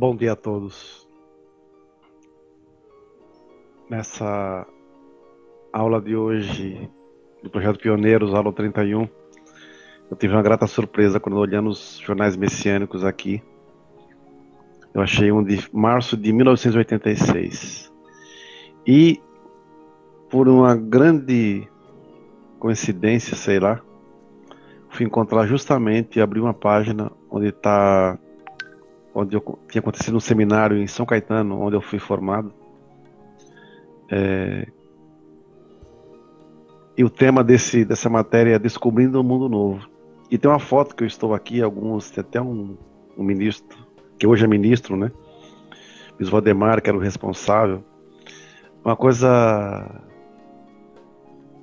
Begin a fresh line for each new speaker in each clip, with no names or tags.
Bom dia a todos. Nessa aula de hoje do projeto Pioneiros, aula 31, eu tive uma grata surpresa quando olhando os jornais messiânicos aqui. Eu achei um de março de 1986. E por uma grande coincidência, sei lá, fui encontrar justamente e abri uma página onde está onde eu tinha acontecido um seminário em São Caetano, onde eu fui formado. É, e o tema desse, dessa matéria é Descobrindo um Mundo Novo. E tem uma foto que eu estou aqui, alguns, tem até um, um ministro, que hoje é ministro, né? Luiz Valdemar, que era o responsável. Uma coisa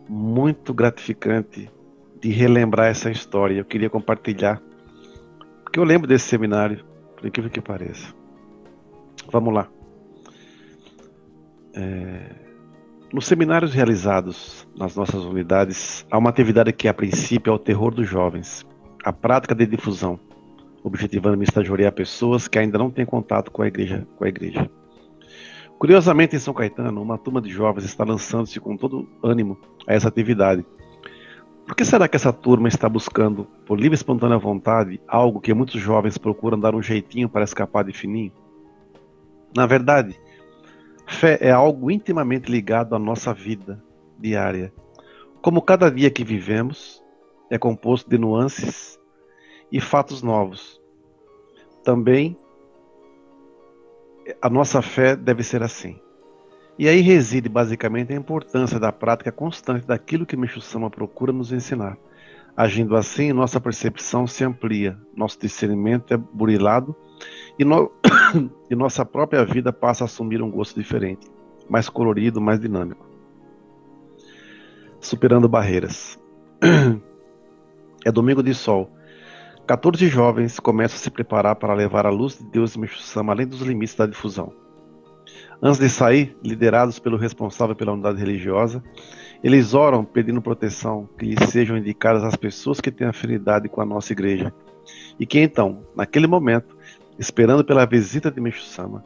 muito gratificante de relembrar essa história. Eu queria compartilhar, porque eu lembro desse seminário por incrível que pareça. Vamos lá. É... Nos seminários realizados nas nossas unidades, há uma atividade que, a princípio, é o terror dos jovens, a prática de difusão, objetivando me estagiar pessoas que ainda não têm contato com a igreja. Com a igreja. Curiosamente, em São Caetano, uma turma de jovens está lançando-se com todo ânimo a essa atividade, por que será que essa turma está buscando, por livre e espontânea vontade, algo que muitos jovens procuram dar um jeitinho para escapar de fininho? Na verdade, fé é algo intimamente ligado à nossa vida diária. Como cada dia que vivemos é composto de nuances e fatos novos. Também a nossa fé deve ser assim. E aí reside basicamente a importância da prática constante daquilo que Meixo Sama procura nos ensinar. Agindo assim, nossa percepção se amplia, nosso discernimento é burilado e, no... e nossa própria vida passa a assumir um gosto diferente, mais colorido, mais dinâmico. Superando barreiras. É domingo de sol. 14 jovens começam a se preparar para levar a luz de Deus e Meixo Sama além dos limites da difusão. Antes de sair, liderados pelo responsável pela unidade religiosa, eles oram pedindo proteção que lhes sejam indicadas as pessoas que têm afinidade com a nossa igreja. E que então, naquele momento, esperando pela visita de Meixo Sama,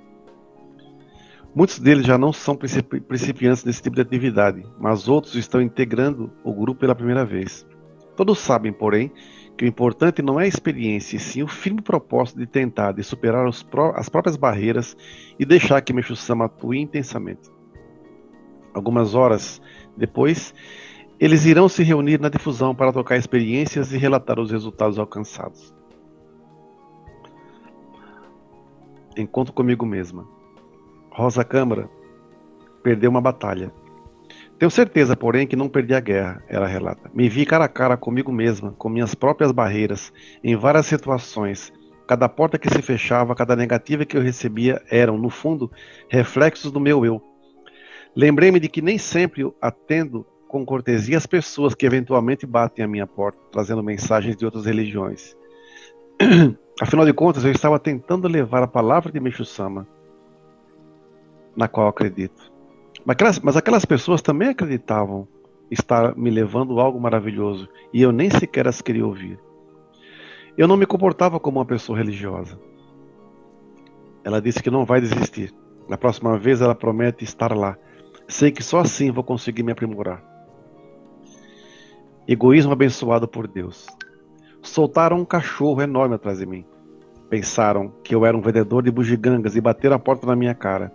Muitos deles já não são principiantes nesse tipo de atividade, mas outros estão integrando o grupo pela primeira vez. Todos sabem, porém, que o importante não é a experiência, e sim o firme propósito de tentar, de superar pró as próprias barreiras e deixar que Meixo Sama atue intensamente. Algumas horas depois, eles irão se reunir na difusão para trocar experiências e relatar os resultados alcançados. Encontro comigo mesma. Rosa Câmara perdeu uma batalha. Tenho certeza, porém, que não perdi a guerra, ela relata. Me vi cara a cara comigo mesma, com minhas próprias barreiras, em várias situações. Cada porta que se fechava, cada negativa que eu recebia eram, no fundo, reflexos do meu eu. Lembrei-me de que nem sempre atendo com cortesia as pessoas que eventualmente batem à minha porta, trazendo mensagens de outras religiões. Afinal de contas, eu estava tentando levar a palavra de Meixo Sama, na qual acredito. Mas aquelas, mas aquelas pessoas também acreditavam estar me levando algo maravilhoso e eu nem sequer as queria ouvir. Eu não me comportava como uma pessoa religiosa. Ela disse que não vai desistir. Na próxima vez ela promete estar lá. Sei que só assim vou conseguir me aprimorar. Egoísmo abençoado por Deus. Soltaram um cachorro enorme atrás de mim. Pensaram que eu era um vendedor de bugigangas e bateram a porta na minha cara.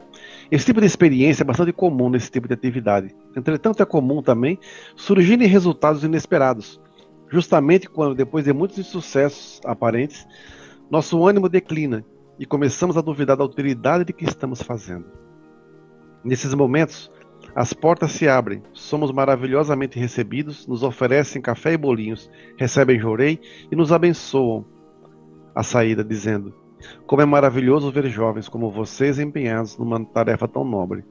Esse tipo de experiência é bastante comum nesse tipo de atividade. Entretanto, é comum também surgirem resultados inesperados, justamente quando, depois de muitos insucessos aparentes, nosso ânimo declina e começamos a duvidar da utilidade de que estamos fazendo. Nesses momentos, as portas se abrem, somos maravilhosamente recebidos, nos oferecem café e bolinhos, recebem jorei e nos abençoam a saída, dizendo: Como é maravilhoso ver jovens como vocês empenhados numa tarefa tão nobre.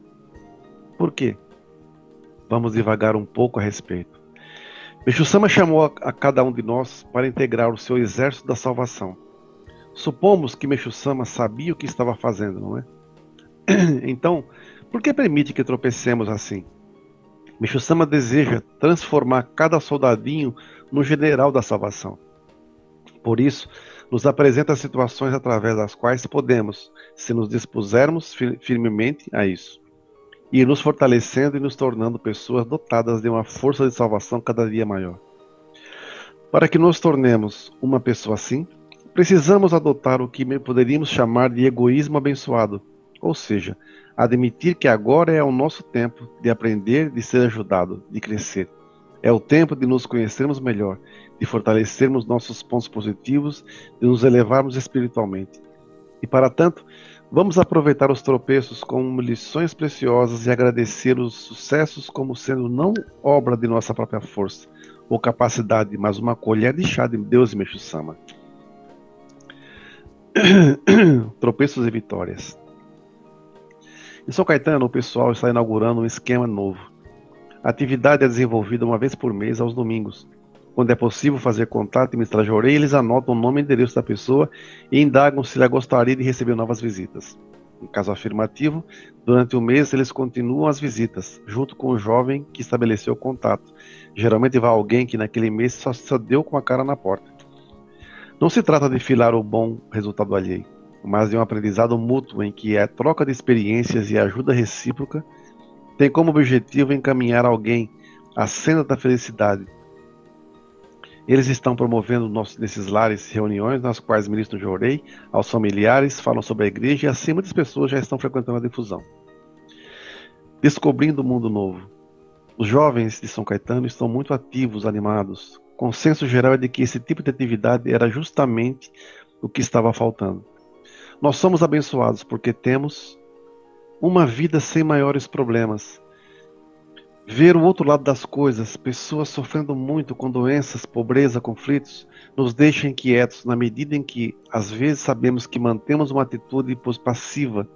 Por quê? Vamos devagar um pouco a respeito. Sama chamou a, a, cada um de nós para integrar o seu exército da salvação. Supomos que Sama sabia o que estava fazendo, não é? Então, por que permite que tropecemos assim? Sama deseja transformar cada soldadinho no general da salvação. Por isso, nos apresenta situações através das quais podemos, se nos dispusermos firmemente a isso, ir nos fortalecendo e nos tornando pessoas dotadas de uma força de salvação cada dia maior. Para que nos tornemos uma pessoa assim, precisamos adotar o que poderíamos chamar de egoísmo abençoado, ou seja, admitir que agora é o nosso tempo de aprender, de ser ajudado, de crescer. É o tempo de nos conhecermos melhor, de fortalecermos nossos pontos positivos, de nos elevarmos espiritualmente. E para tanto, vamos aproveitar os tropeços como lições preciosas e agradecer os sucessos como sendo não obra de nossa própria força ou capacidade, mas uma colher de chá de Deus e Meixo Sama. tropeços e vitórias. Em São Caetano, o pessoal está inaugurando um esquema novo. A atividade é desenvolvida uma vez por mês aos domingos. Quando é possível fazer contato e mestrar jorei, eles anotam o nome e endereço da pessoa e indagam se ela gostaria de receber novas visitas. Em caso afirmativo, durante o mês eles continuam as visitas, junto com o jovem que estabeleceu o contato. Geralmente vai alguém que naquele mês só, só deu com a cara na porta. Não se trata de filar o bom resultado alheio mas de um aprendizado mútuo em que a troca de experiências e ajuda recíproca tem como objetivo encaminhar alguém à senda da felicidade. Eles estão promovendo nesses lares reuniões nas quais ministram Jorei aos familiares, falam sobre a igreja e assim muitas pessoas já estão frequentando a difusão. Descobrindo o mundo novo. Os jovens de São Caetano estão muito ativos, animados. Consenso geral é de que esse tipo de atividade era justamente o que estava faltando. Nós somos abençoados porque temos uma vida sem maiores problemas. Ver o outro lado das coisas, pessoas sofrendo muito com doenças, pobreza, conflitos, nos deixa inquietos na medida em que, às vezes, sabemos que mantemos uma atitude passiva,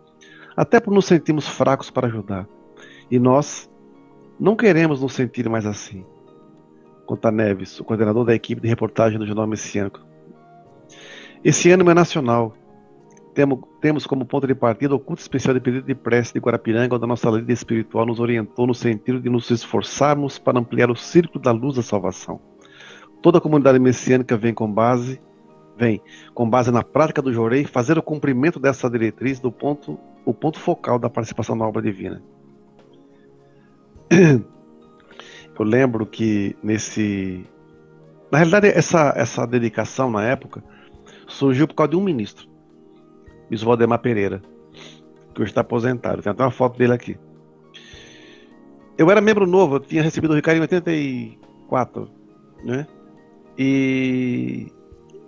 até por nos sentirmos fracos para ajudar. E nós não queremos nos sentir mais assim. Conta Neves, o coordenador da equipe de reportagem do Jornal Messiânico. Esse ânimo é nacional temos como ponto de partida o culto especial de pedido de prece de Guarapiranga, onde a nossa líder espiritual nos orientou no sentido de nos esforçarmos para ampliar o círculo da luz da salvação. Toda a comunidade messiânica vem com base, vem com base na prática do Jorei, fazer o cumprimento dessa diretriz do ponto, o ponto focal da participação na obra divina. Eu lembro que nesse, na realidade essa essa dedicação na época surgiu por causa de um ministro Luiz Valdemar Pereira, que hoje está aposentado. Tem até uma foto dele aqui. Eu era membro novo, eu tinha recebido o Ricardo em 84, né? E,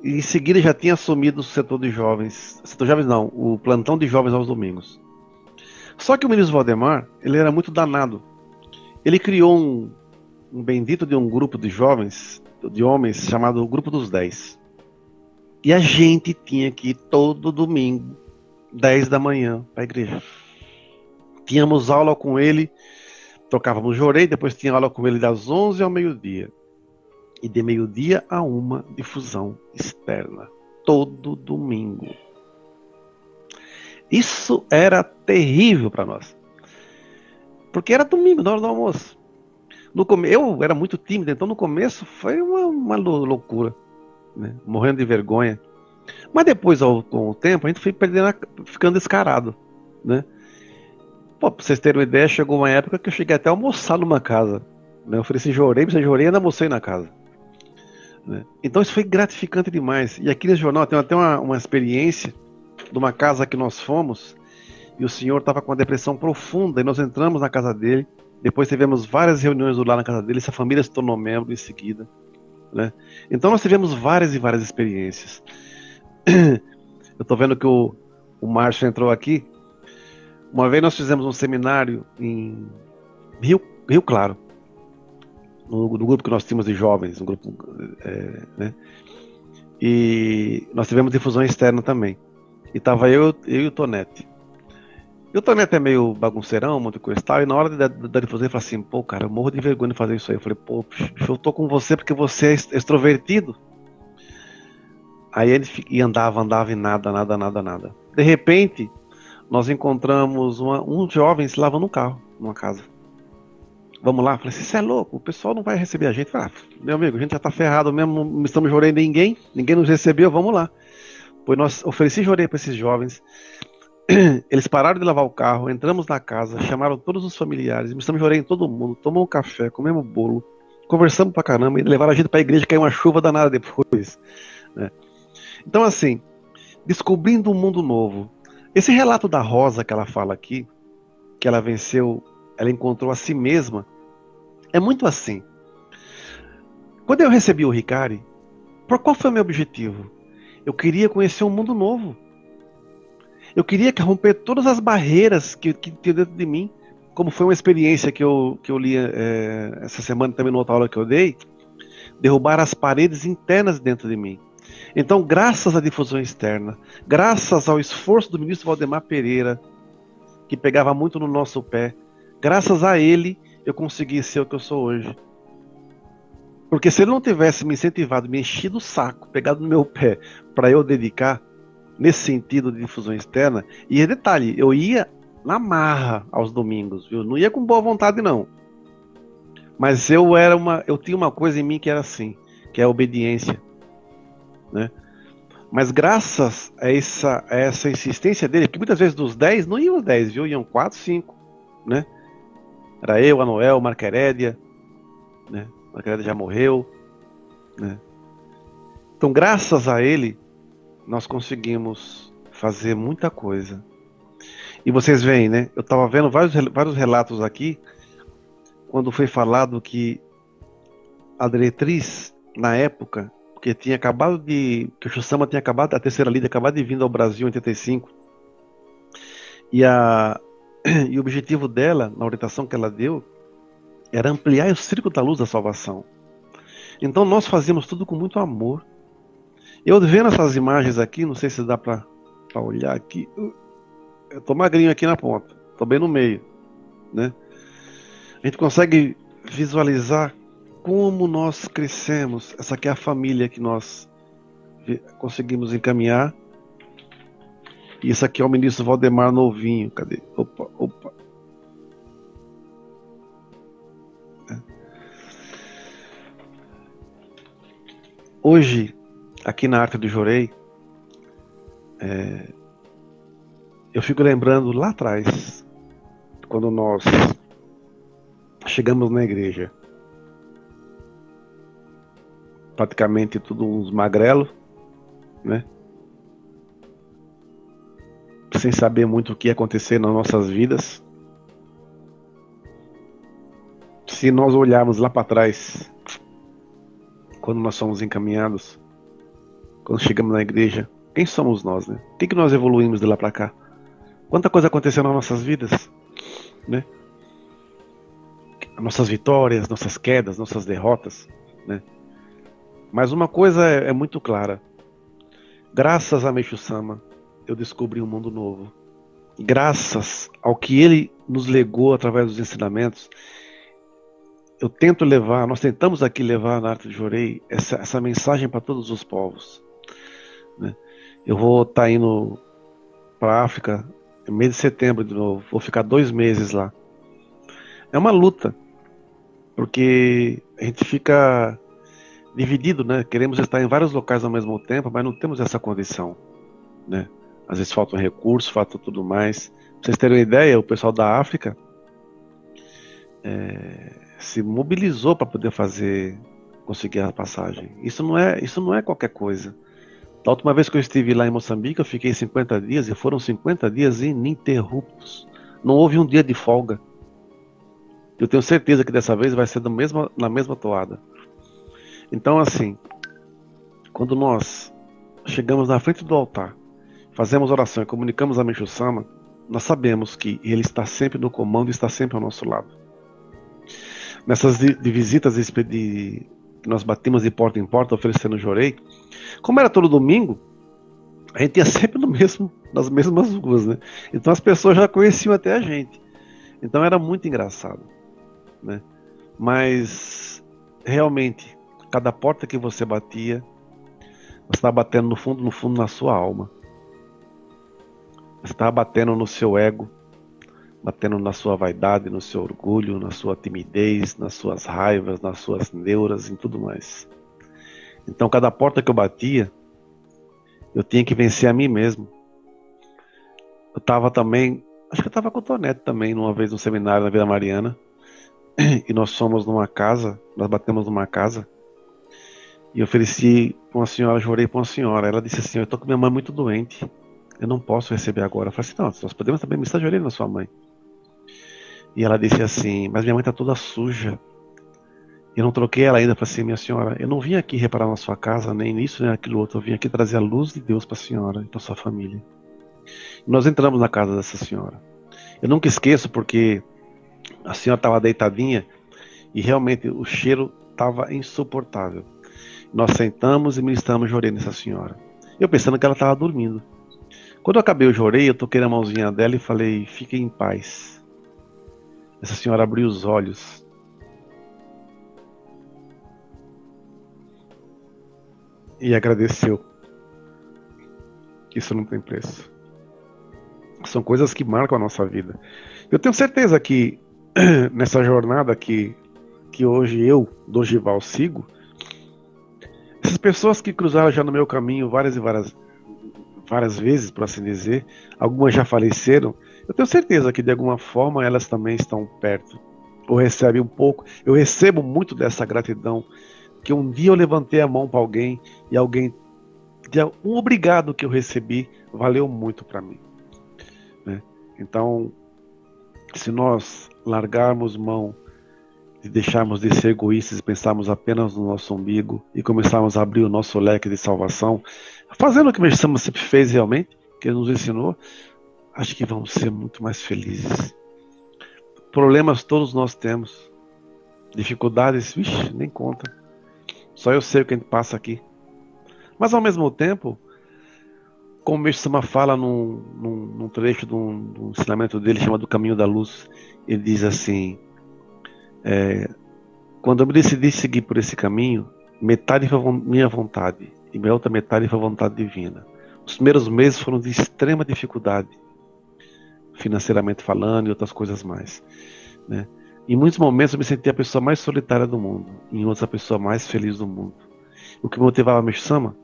e em seguida já tinha assumido o setor de jovens, setor de jovens não, o plantão de jovens aos domingos. Só que o ministro Valdemar, ele era muito danado. Ele criou um, um bendito de um grupo de jovens, de homens, chamado Grupo dos Dez. E a gente tinha que ir todo domingo, 10 da manhã, para a igreja. Tínhamos aula com ele, tocávamos jorei, depois tinha aula com ele das 11 ao meio-dia. E de meio-dia a uma, difusão externa. Todo domingo. Isso era terrível para nós. Porque era domingo, na hora do almoço. No. Eu era muito tímido, então no começo foi uma, uma loucura né? morrendo de vergonha. Mas depois, ao, com o tempo, a gente foi perdendo, a, ficando descarado, né? Pô, pra vocês terem uma ideia, chegou uma época que eu cheguei até a almoçar numa casa. Né? Eu ofereci jorei, você jorei ainda almocei na casa. Né? Então isso foi gratificante demais. E aqui nesse jornal tem até uma, uma experiência de uma casa que nós fomos e o senhor estava com uma depressão profunda e nós entramos na casa dele. Depois tivemos várias reuniões lá na casa dele. Essa família se tornou membro em seguida. Né? Então nós tivemos várias e várias experiências. Eu estou vendo que o, o Márcio entrou aqui. Uma vez nós fizemos um seminário em Rio, Rio Claro, no, no grupo que nós tínhamos de jovens, um grupo, é, né? E nós tivemos difusão externa também. E tava eu, eu e o Tonete. Eu também até meio bagunceirão, muito coisa e tal. E na hora da, da difusão, ele falou assim: pô, cara, eu morro de vergonha de fazer isso aí. Eu falei: pô, eu tô com você porque você é extrovertido. Aí ele e andava, andava e nada, nada, nada, nada. De repente, nós encontramos uma, um jovem se lavando um carro numa casa. Vamos lá? Eu falei assim: você é louco, o pessoal não vai receber a gente. falei, ah, meu amigo, a gente já tá ferrado mesmo, não estamos jorando ninguém, ninguém nos recebeu, vamos lá. Pois nós ofereci jorei para esses jovens. Eles pararam de lavar o carro, entramos na casa, chamaram todos os familiares, me jorei em todo mundo, tomamos um café, comemos bolo, conversamos pra caramba e levaram a gente pra igreja, caiu uma chuva danada depois. Né? Então, assim, descobrindo um mundo novo. Esse relato da Rosa que ela fala aqui, que ela venceu, ela encontrou a si mesma, é muito assim. Quando eu recebi o Ricari, por qual foi o meu objetivo? Eu queria conhecer um mundo novo. Eu queria romper todas as barreiras que, que tinha dentro de mim como foi uma experiência que eu, que eu li é, essa semana também numa outra aula que eu dei, derrubar as paredes internas dentro de mim. Então, graças à difusão externa, graças ao esforço do ministro Valdemar Pereira, que pegava muito no nosso pé, graças a ele eu consegui ser o que eu sou hoje. Porque se ele não tivesse me incentivado, me enchido o saco, pegado no meu pé, para eu dedicar nesse sentido de difusão externa, e detalhe, eu ia na marra aos domingos, viu? Não ia com boa vontade não. Mas eu era uma, eu tinha uma coisa em mim que era assim, que é a obediência, né? Mas graças a essa, a essa insistência dele, que muitas vezes dos 10 não iam os 10, viu? Iam 4, 5, né? Era eu, a Noel, Marca Herédia, né? Marca Herédia já morreu, né? Então, graças a ele, nós conseguimos fazer muita coisa. E vocês veem, né? Eu estava vendo vários, vários relatos aqui, quando foi falado que a diretriz, na época, porque tinha acabado de. que o Chusama tinha acabado, a terceira líder acabado de vir ao Brasil em 85. E, a, e o objetivo dela, na orientação que ela deu, era ampliar o círculo da luz da salvação. Então nós fazíamos tudo com muito amor. Eu vendo essas imagens aqui, não sei se dá para olhar aqui. Eu tô magrinho aqui na ponta, tô bem no meio, né? A gente consegue visualizar como nós crescemos. Essa aqui é a família que nós conseguimos encaminhar. E isso aqui é o ministro Valdemar Novinho. Cadê? Opa, opa. É. Hoje, aqui na Arte do Jorei, é, eu fico lembrando lá atrás, quando nós chegamos na igreja, praticamente tudo uns magrelos, né? Sem saber muito o que ia acontecer nas nossas vidas. Se nós olharmos lá para trás, quando nós somos encaminhados, quando chegamos na igreja, quem somos nós, né? O que, nós evoluímos de lá para cá? Quanta coisa aconteceu nas nossas vidas, né? Nossas vitórias, nossas quedas, nossas derrotas, né? Mas uma coisa é, é muito clara. Graças a Meixo Sama, eu descobri um mundo novo. Graças ao que ele nos legou através dos ensinamentos, eu tento levar, nós tentamos aqui levar na Arte de Jorei essa, essa mensagem para todos os povos. Né? Eu vou estar tá indo para África no mês de setembro de novo. Vou ficar dois meses lá. É uma luta, porque a gente fica dividido, né? Queremos estar em vários locais ao mesmo tempo, mas não temos essa condição, né? Às vezes faltam recursos, falta tudo mais. Pra vocês terem uma ideia, o pessoal da África é, se mobilizou para poder fazer, conseguir a passagem. Isso não é, isso não é qualquer coisa. Da última vez que eu estive lá em Moçambique, eu fiquei 50 dias e foram 50 dias ininterruptos. Não houve um dia de folga. Eu tenho certeza que dessa vez vai ser mesma, na mesma toada. Então, assim, quando nós chegamos na frente do altar, fazemos oração e comunicamos a Meixo Sama, nós sabemos que ele está sempre no comando e está sempre ao nosso lado. Nessas de, de visitas de, nós batimos de porta em porta oferecendo jorei, como era todo domingo, a gente ia sempre no mesmo, nas mesmas ruas, né? Então as pessoas já conheciam até a gente. Então era muito engraçado, né? Mas realmente, cada porta que você batia, você estava batendo no fundo, no fundo na sua alma. Você estava batendo no seu ego, batendo na sua vaidade, no seu orgulho, na sua timidez, nas suas raivas, nas suas neuras e tudo mais. Então, cada porta que eu batia, Eu tinha que vencer a mim mesmo. Eu estava também, acho que eu estava com o Tonete também, numa vez no seminário na Vila Mariana. E nós fomos numa casa, nós batemos numa casa. E ofereci para uma senhora, jurei para uma senhora. Ela disse assim: Eu estou com minha mãe muito doente. Eu não posso receber agora. Eu falei assim: Não, nós podemos também me estagiar na sua mãe. E ela disse assim: Mas minha mãe está toda suja. Eu não troquei ela ainda para assim, minha senhora. Eu não vim aqui reparar na sua casa, nem nisso, nem naquilo outro. Eu vim aqui trazer a luz de Deus para a senhora e para sua família. Nós entramos na casa dessa senhora. Eu nunca esqueço porque a senhora estava deitadinha e realmente o cheiro estava insuportável. Nós sentamos e ministramos jorei nessa senhora. Eu pensando que ela estava dormindo. Quando eu acabei o jorei, eu toquei na mãozinha dela e falei: Fique em paz. Essa senhora abriu os olhos e agradeceu. Isso não tem preço. São coisas que marcam a nossa vida. Eu tenho certeza que nessa jornada que, que hoje eu, Dogival, sigo, essas pessoas que cruzaram já no meu caminho várias e várias, várias vezes, por assim dizer, algumas já faleceram, eu tenho certeza que de alguma forma elas também estão perto. Ou recebem um pouco. Eu recebo muito dessa gratidão que um dia eu levantei a mão para alguém e alguém um obrigado que eu recebi valeu muito para mim. Né? Então, se nós largarmos mão de deixarmos de ser egoístas e pensarmos apenas no nosso umbigo e começarmos a abrir o nosso leque de salvação, fazendo o que o Sama sempre fez realmente, que ele nos ensinou, acho que vamos ser muito mais felizes. Problemas todos nós temos. Dificuldades, vixe, nem conta. Só eu sei o que a gente passa aqui. Mas ao mesmo tempo, como o Sama fala num, num, num trecho de um, ensinamento dele chamado Caminho da Luz, ele diz assim: é, quando eu me decidi seguir por esse caminho, metade foi minha vontade e minha outra metade foi vontade divina. Os primeiros meses foram de extrema dificuldade, financeiramente falando e outras coisas mais. Né? Em muitos momentos eu me senti a pessoa mais solitária do mundo, em outros a pessoa mais feliz do mundo. O que motivava a Meshama?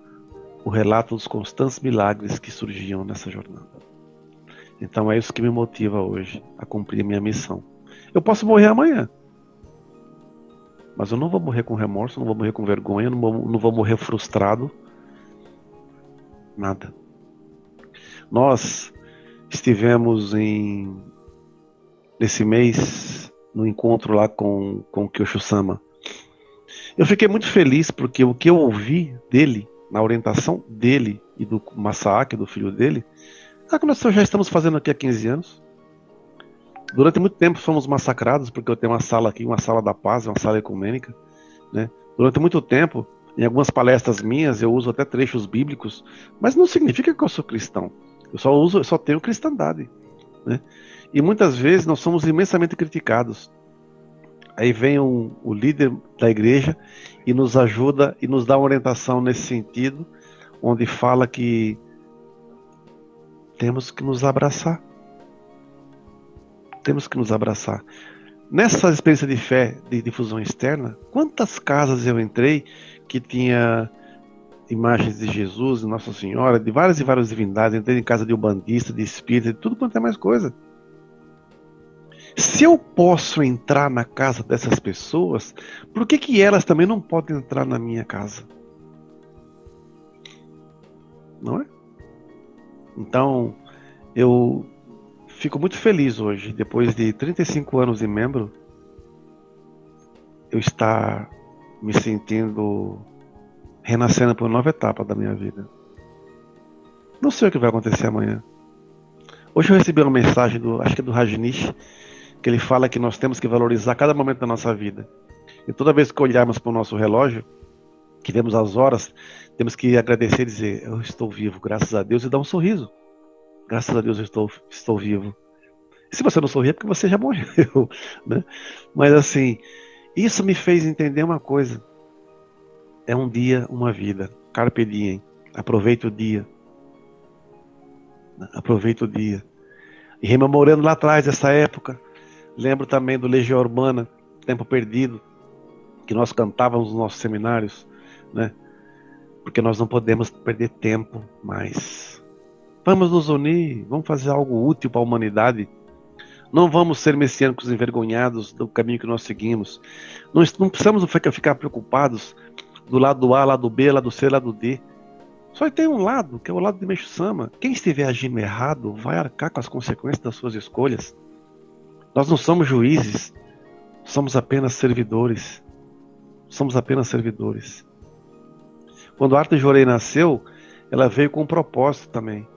O relato dos constantes milagres que surgiam nessa jornada. Então é isso que me motiva hoje a cumprir minha missão. Eu posso morrer amanhã, mas eu não vou morrer com remorso, não vou morrer com vergonha, não vou, não vou morrer frustrado. Nada. Nós estivemos em nesse mês no encontro lá com, com o Kyosho-sama. Eu fiquei muito feliz porque o que eu ouvi dele, na orientação dele e do Masaaki, do filho dele, é o que nós já estamos fazendo aqui há 15 anos. Durante muito tempo fomos massacrados porque eu tenho uma sala aqui, uma sala da paz, uma sala ecumênica. Né? Durante muito tempo, em algumas palestras minhas, eu uso até trechos bíblicos, mas não significa que eu sou cristão. Eu só uso, eu só tenho cristandade. Né? E muitas vezes nós somos imensamente criticados. Aí vem um, o líder da igreja e nos ajuda e nos dá uma orientação nesse sentido, onde fala que temos que nos abraçar. Temos que nos abraçar. Nessa experiência de fé de difusão externa, quantas casas eu entrei que tinha imagens de Jesus, de Nossa Senhora, de várias e várias divindades, entrei em casa de ubandista, de espírita, de tudo quanto é mais coisa. Se eu posso entrar na casa dessas pessoas, por que, que elas também não podem entrar na minha casa? Não é? Então, eu fico muito feliz hoje, depois de 35 anos de membro, eu estar me sentindo renascendo por nova etapa da minha vida. Não sei o que vai acontecer amanhã. Hoje eu recebi uma mensagem do, acho que é do Rajnish, que ele fala que nós temos que valorizar cada momento da nossa vida. E toda vez que olharmos para o nosso relógio, que vemos as horas, temos que agradecer e dizer: Eu estou vivo, graças a Deus, e dar um sorriso. Graças a Deus eu estou, estou vivo. Se você não sorrir é porque você já morreu, né? Mas assim, isso me fez entender uma coisa. É um dia, uma vida. Carpe diem. Aproveite o dia. Aproveite o dia. E rememorando lá atrás essa época, Lembro também do Legião Urbana, Tempo Perdido, que nós cantávamos nos nossos seminários, né? porque nós não podemos perder tempo mais. Vamos nos unir, vamos fazer algo útil para a humanidade. Não vamos ser messiânicos envergonhados do caminho que nós seguimos. Não, não precisamos ficar preocupados do lado A, lado B, lado C, lado D. Só tem um lado, que é o lado de Meixo Sama. Quem estiver agindo errado vai arcar com as consequências das suas escolhas. Nós não somos juízes, somos apenas servidores. Somos apenas servidores. Quando a Arta Jorei nasceu, ela veio com um propósito também,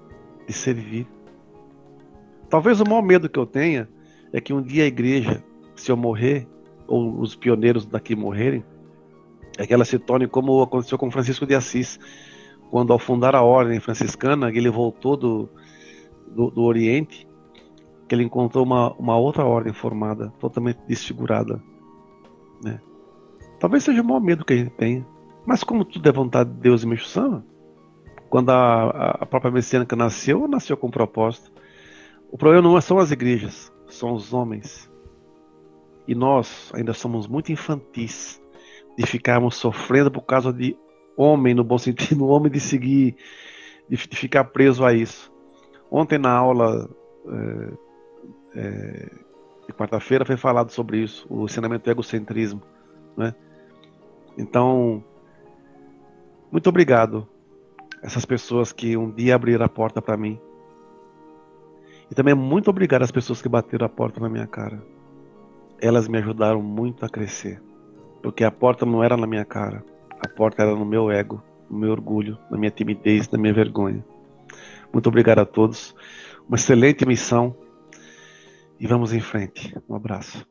de servir. Talvez o maior medo que eu tenha é que um dia a igreja, se eu morrer, ou os pioneiros daqui morrerem, é que ela se torne como aconteceu com Francisco de Assis. Quando ao fundar a ordem franciscana, ele voltou do, do, do Oriente, que ele encontrou uma, uma outra ordem formada, totalmente desfigurada. Né? Talvez seja o maior medo que a gente tenha. Mas como tudo é vontade de Deus e Meixo quando a, a própria messiânica nasceu, nasceu com propósito. O problema não são as igrejas, são os homens. E nós ainda somos muito infantis de ficarmos sofrendo por causa de homem, no bom sentido, homem de seguir, de, de ficar preso a isso. Ontem na aula é, é, de quarta-feira foi falado sobre isso, o ensinamento do egocentrismo. Né? Então, muito obrigado essas pessoas que um dia abriram a porta para mim. E também muito obrigado às pessoas que bateram a porta na minha cara. Elas me ajudaram muito a crescer. Porque a porta não era na minha cara. A porta era no meu ego, no meu orgulho, na minha timidez, na minha vergonha. Muito obrigado a todos. Uma excelente missão. E vamos em frente. Um abraço.